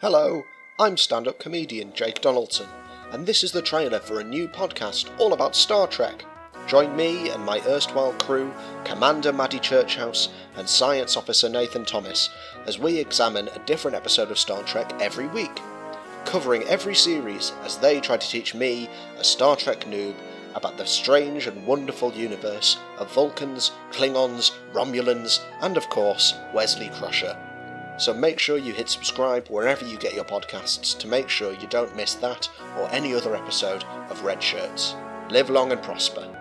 Hello, I'm stand up comedian Jake Donaldson, and this is the trailer for a new podcast all about Star Trek. Join me and my erstwhile crew, Commander Maddie Churchhouse and Science Officer Nathan Thomas, as we examine a different episode of Star Trek every week, covering every series as they try to teach me, a Star Trek noob, about the strange and wonderful universe of Vulcans, Klingons, Romulans, and of course, Wesley Crusher. So make sure you hit subscribe wherever you get your podcasts to make sure you don't miss that or any other episode of Red Shirts. Live long and prosper.